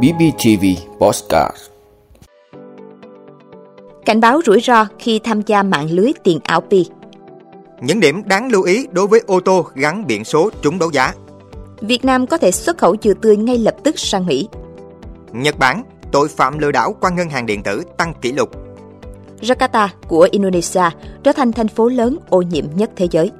BBTV Postcard Cảnh báo rủi ro khi tham gia mạng lưới tiền ảo Pi. Những điểm đáng lưu ý đối với ô tô gắn biển số trúng đấu giá. Việt Nam có thể xuất khẩu dừa tươi ngay lập tức sang Mỹ. Nhật Bản, tội phạm lừa đảo qua ngân hàng điện tử tăng kỷ lục. Jakarta của Indonesia trở thành thành phố lớn ô nhiễm nhất thế giới.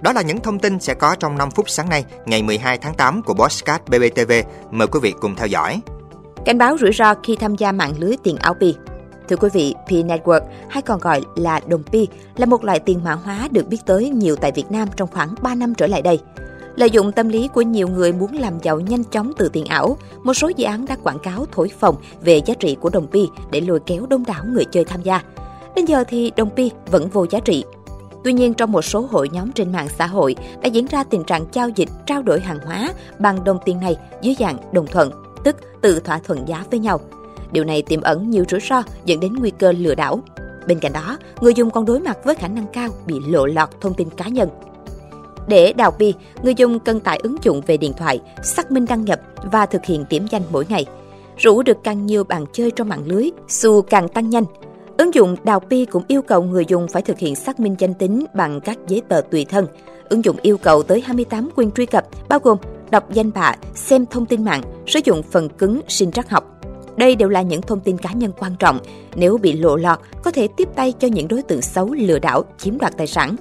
Đó là những thông tin sẽ có trong 5 phút sáng nay, ngày 12 tháng 8 của Bosscat BBTV. Mời quý vị cùng theo dõi. Cảnh báo rủi ro khi tham gia mạng lưới tiền ảo Pi. Thưa quý vị, Pi Network hay còn gọi là đồng Pi là một loại tiền mã hóa được biết tới nhiều tại Việt Nam trong khoảng 3 năm trở lại đây. Lợi dụng tâm lý của nhiều người muốn làm giàu nhanh chóng từ tiền ảo, một số dự án đã quảng cáo thổi phồng về giá trị của đồng Pi để lôi kéo đông đảo người chơi tham gia. Đến giờ thì đồng Pi vẫn vô giá trị. Tuy nhiên, trong một số hội nhóm trên mạng xã hội đã diễn ra tình trạng giao dịch trao đổi hàng hóa bằng đồng tiền này dưới dạng đồng thuận, tức tự thỏa thuận giá với nhau. Điều này tiềm ẩn nhiều rủi ro dẫn đến nguy cơ lừa đảo. Bên cạnh đó, người dùng còn đối mặt với khả năng cao bị lộ lọt thông tin cá nhân. Để đào pi, người dùng cần tải ứng dụng về điện thoại, xác minh đăng nhập và thực hiện điểm danh mỗi ngày. Rủ được càng nhiều bạn chơi trong mạng lưới, xu càng tăng nhanh. Ứng dụng đào pi cũng yêu cầu người dùng phải thực hiện xác minh danh tính bằng các giấy tờ tùy thân. Ứng dụng yêu cầu tới 28 quyền truy cập, bao gồm đọc danh bạ, xem thông tin mạng, sử dụng phần cứng sinh trắc học. Đây đều là những thông tin cá nhân quan trọng, nếu bị lộ lọt có thể tiếp tay cho những đối tượng xấu lừa đảo chiếm đoạt tài sản.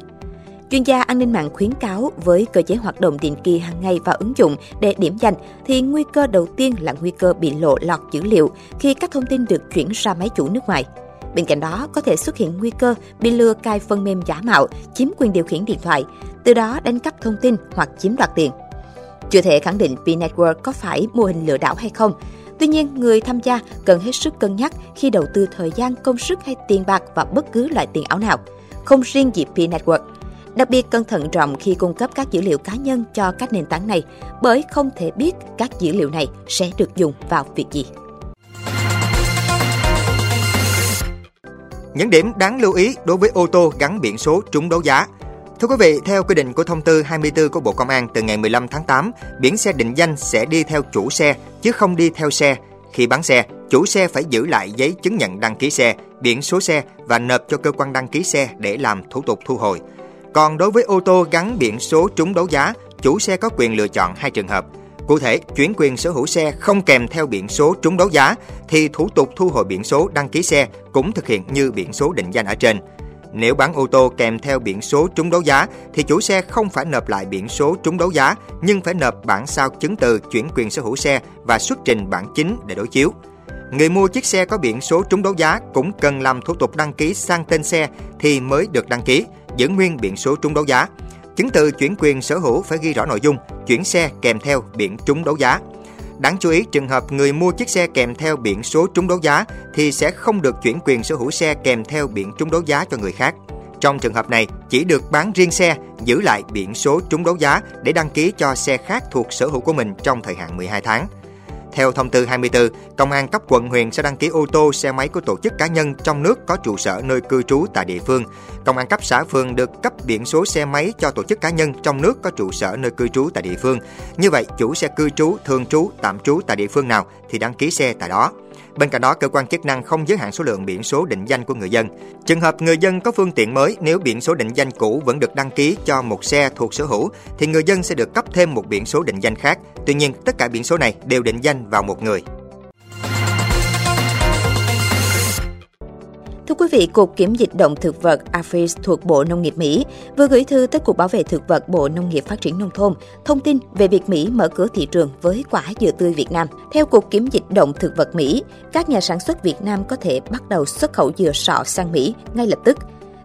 Chuyên gia an ninh mạng khuyến cáo với cơ chế hoạt động định kỳ hàng ngày và ứng dụng để điểm danh thì nguy cơ đầu tiên là nguy cơ bị lộ lọt dữ liệu khi các thông tin được chuyển ra máy chủ nước ngoài. Bên cạnh đó, có thể xuất hiện nguy cơ bị lừa cài phần mềm giả mạo, chiếm quyền điều khiển điện thoại, từ đó đánh cắp thông tin hoặc chiếm đoạt tiền. Chưa thể khẳng định P Network có phải mô hình lừa đảo hay không. Tuy nhiên, người tham gia cần hết sức cân nhắc khi đầu tư thời gian, công sức hay tiền bạc vào bất cứ loại tiền ảo nào. Không riêng gì P Network. Đặc biệt cần thận trọng khi cung cấp các dữ liệu cá nhân cho các nền tảng này, bởi không thể biết các dữ liệu này sẽ được dùng vào việc gì. Những điểm đáng lưu ý đối với ô tô gắn biển số trúng đấu giá. Thưa quý vị, theo quy định của thông tư 24 của Bộ Công an từ ngày 15 tháng 8, biển xe định danh sẽ đi theo chủ xe chứ không đi theo xe. Khi bán xe, chủ xe phải giữ lại giấy chứng nhận đăng ký xe, biển số xe và nộp cho cơ quan đăng ký xe để làm thủ tục thu hồi. Còn đối với ô tô gắn biển số trúng đấu giá, chủ xe có quyền lựa chọn hai trường hợp. Cụ thể, chuyển quyền sở hữu xe không kèm theo biển số trúng đấu giá thì thủ tục thu hồi biển số đăng ký xe cũng thực hiện như biển số định danh ở trên. Nếu bán ô tô kèm theo biển số trúng đấu giá thì chủ xe không phải nộp lại biển số trúng đấu giá nhưng phải nộp bản sao chứng từ chuyển quyền sở hữu xe và xuất trình bản chính để đối chiếu. Người mua chiếc xe có biển số trúng đấu giá cũng cần làm thủ tục đăng ký sang tên xe thì mới được đăng ký, giữ nguyên biển số trúng đấu giá. Chứng từ chuyển quyền sở hữu phải ghi rõ nội dung, chuyển xe kèm theo biển trúng đấu giá. Đáng chú ý, trường hợp người mua chiếc xe kèm theo biển số trúng đấu giá thì sẽ không được chuyển quyền sở hữu xe kèm theo biển trúng đấu giá cho người khác. Trong trường hợp này, chỉ được bán riêng xe, giữ lại biển số trúng đấu giá để đăng ký cho xe khác thuộc sở hữu của mình trong thời hạn 12 tháng. Theo thông tư 24, công an cấp quận huyện sẽ đăng ký ô tô, xe máy của tổ chức cá nhân trong nước có trụ sở nơi cư trú tại địa phương. Công an cấp xã phường được cấp biển số xe máy cho tổ chức cá nhân trong nước có trụ sở nơi cư trú tại địa phương. Như vậy, chủ xe cư trú, thường trú, tạm trú tại địa phương nào thì đăng ký xe tại đó. Bên cạnh đó, cơ quan chức năng không giới hạn số lượng biển số định danh của người dân. Trường hợp người dân có phương tiện mới, nếu biển số định danh cũ vẫn được đăng ký cho một xe thuộc sở hữu, thì người dân sẽ được cấp thêm một biển số định danh khác. Tuy nhiên, tất cả biển số này đều định danh vào một người. Thưa quý vị, Cục Kiểm dịch động thực vật Afis thuộc Bộ Nông nghiệp Mỹ vừa gửi thư tới Cục Bảo vệ Thực vật Bộ Nông nghiệp Phát triển Nông thôn thông tin về việc Mỹ mở cửa thị trường với quả dừa tươi Việt Nam. Theo Cục Kiểm dịch động thực vật Mỹ, các nhà sản xuất Việt Nam có thể bắt đầu xuất khẩu dừa sọ sang Mỹ ngay lập tức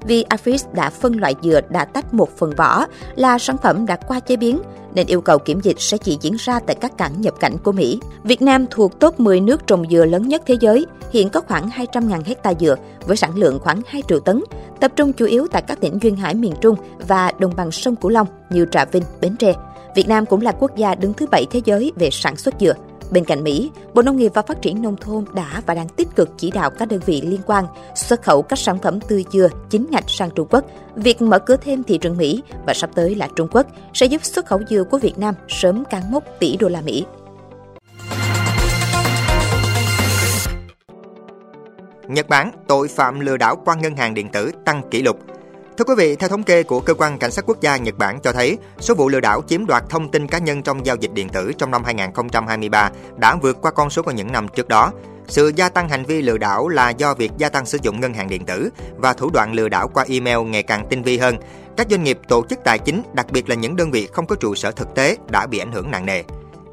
vì Afris đã phân loại dừa đã tách một phần vỏ là sản phẩm đã qua chế biến, nên yêu cầu kiểm dịch sẽ chỉ diễn ra tại các cảng nhập cảnh của Mỹ. Việt Nam thuộc top 10 nước trồng dừa lớn nhất thế giới, hiện có khoảng 200.000 hecta dừa với sản lượng khoảng 2 triệu tấn, tập trung chủ yếu tại các tỉnh duyên hải miền Trung và đồng bằng sông Cửu Long như Trà Vinh, Bến Tre. Việt Nam cũng là quốc gia đứng thứ bảy thế giới về sản xuất dừa. Bên cạnh Mỹ, Bộ Nông nghiệp và Phát triển Nông thôn đã và đang tích cực chỉ đạo các đơn vị liên quan xuất khẩu các sản phẩm tươi dừa, chính ngạch sang Trung Quốc. Việc mở cửa thêm thị trường Mỹ và sắp tới là Trung Quốc sẽ giúp xuất khẩu dừa của Việt Nam sớm cán mốc tỷ đô la Mỹ. Nhật Bản, tội phạm lừa đảo qua ngân hàng điện tử tăng kỷ lục – Thưa quý vị, theo thống kê của Cơ quan Cảnh sát Quốc gia Nhật Bản cho thấy, số vụ lừa đảo chiếm đoạt thông tin cá nhân trong giao dịch điện tử trong năm 2023 đã vượt qua con số của những năm trước đó. Sự gia tăng hành vi lừa đảo là do việc gia tăng sử dụng ngân hàng điện tử và thủ đoạn lừa đảo qua email ngày càng tinh vi hơn. Các doanh nghiệp, tổ chức tài chính, đặc biệt là những đơn vị không có trụ sở thực tế đã bị ảnh hưởng nặng nề.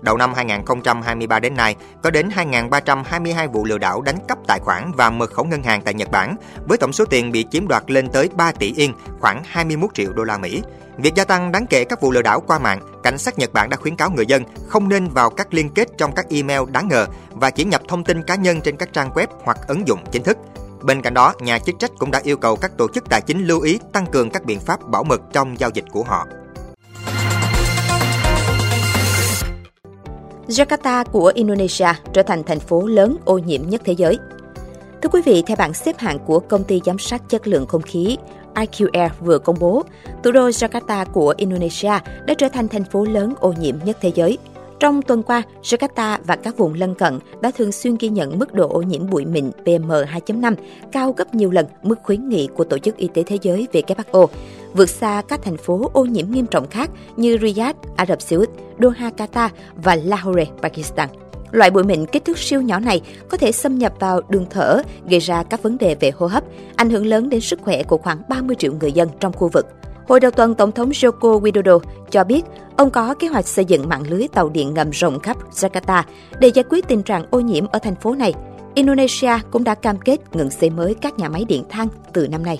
Đầu năm 2023 đến nay, có đến 2.322 vụ lừa đảo đánh cắp tài khoản và mật khẩu ngân hàng tại Nhật Bản, với tổng số tiền bị chiếm đoạt lên tới 3 tỷ yên, khoảng 21 triệu đô la Mỹ. Việc gia tăng đáng kể các vụ lừa đảo qua mạng, cảnh sát Nhật Bản đã khuyến cáo người dân không nên vào các liên kết trong các email đáng ngờ và chỉ nhập thông tin cá nhân trên các trang web hoặc ứng dụng chính thức. Bên cạnh đó, nhà chức trách cũng đã yêu cầu các tổ chức tài chính lưu ý tăng cường các biện pháp bảo mật trong giao dịch của họ. Jakarta của Indonesia trở thành thành phố lớn ô nhiễm nhất thế giới. Thưa quý vị, theo bảng xếp hạng của công ty giám sát chất lượng không khí IQR vừa công bố, thủ đô Jakarta của Indonesia đã trở thành thành phố lớn ô nhiễm nhất thế giới. Trong tuần qua, Jakarta và các vùng lân cận đã thường xuyên ghi nhận mức độ ô nhiễm bụi mịn PM2.5 cao gấp nhiều lần mức khuyến nghị của Tổ chức Y tế Thế giới WHO, vượt xa các thành phố ô nhiễm nghiêm trọng khác như Riyadh, Ả Rập Xê Út, Doha, Qatar và Lahore, Pakistan. Loại bụi mịn kích thước siêu nhỏ này có thể xâm nhập vào đường thở, gây ra các vấn đề về hô hấp, ảnh hưởng lớn đến sức khỏe của khoảng 30 triệu người dân trong khu vực. Hồi đầu tuần, Tổng thống Joko Widodo cho biết ông có kế hoạch xây dựng mạng lưới tàu điện ngầm rộng khắp Jakarta để giải quyết tình trạng ô nhiễm ở thành phố này. Indonesia cũng đã cam kết ngừng xây mới các nhà máy điện than từ năm nay.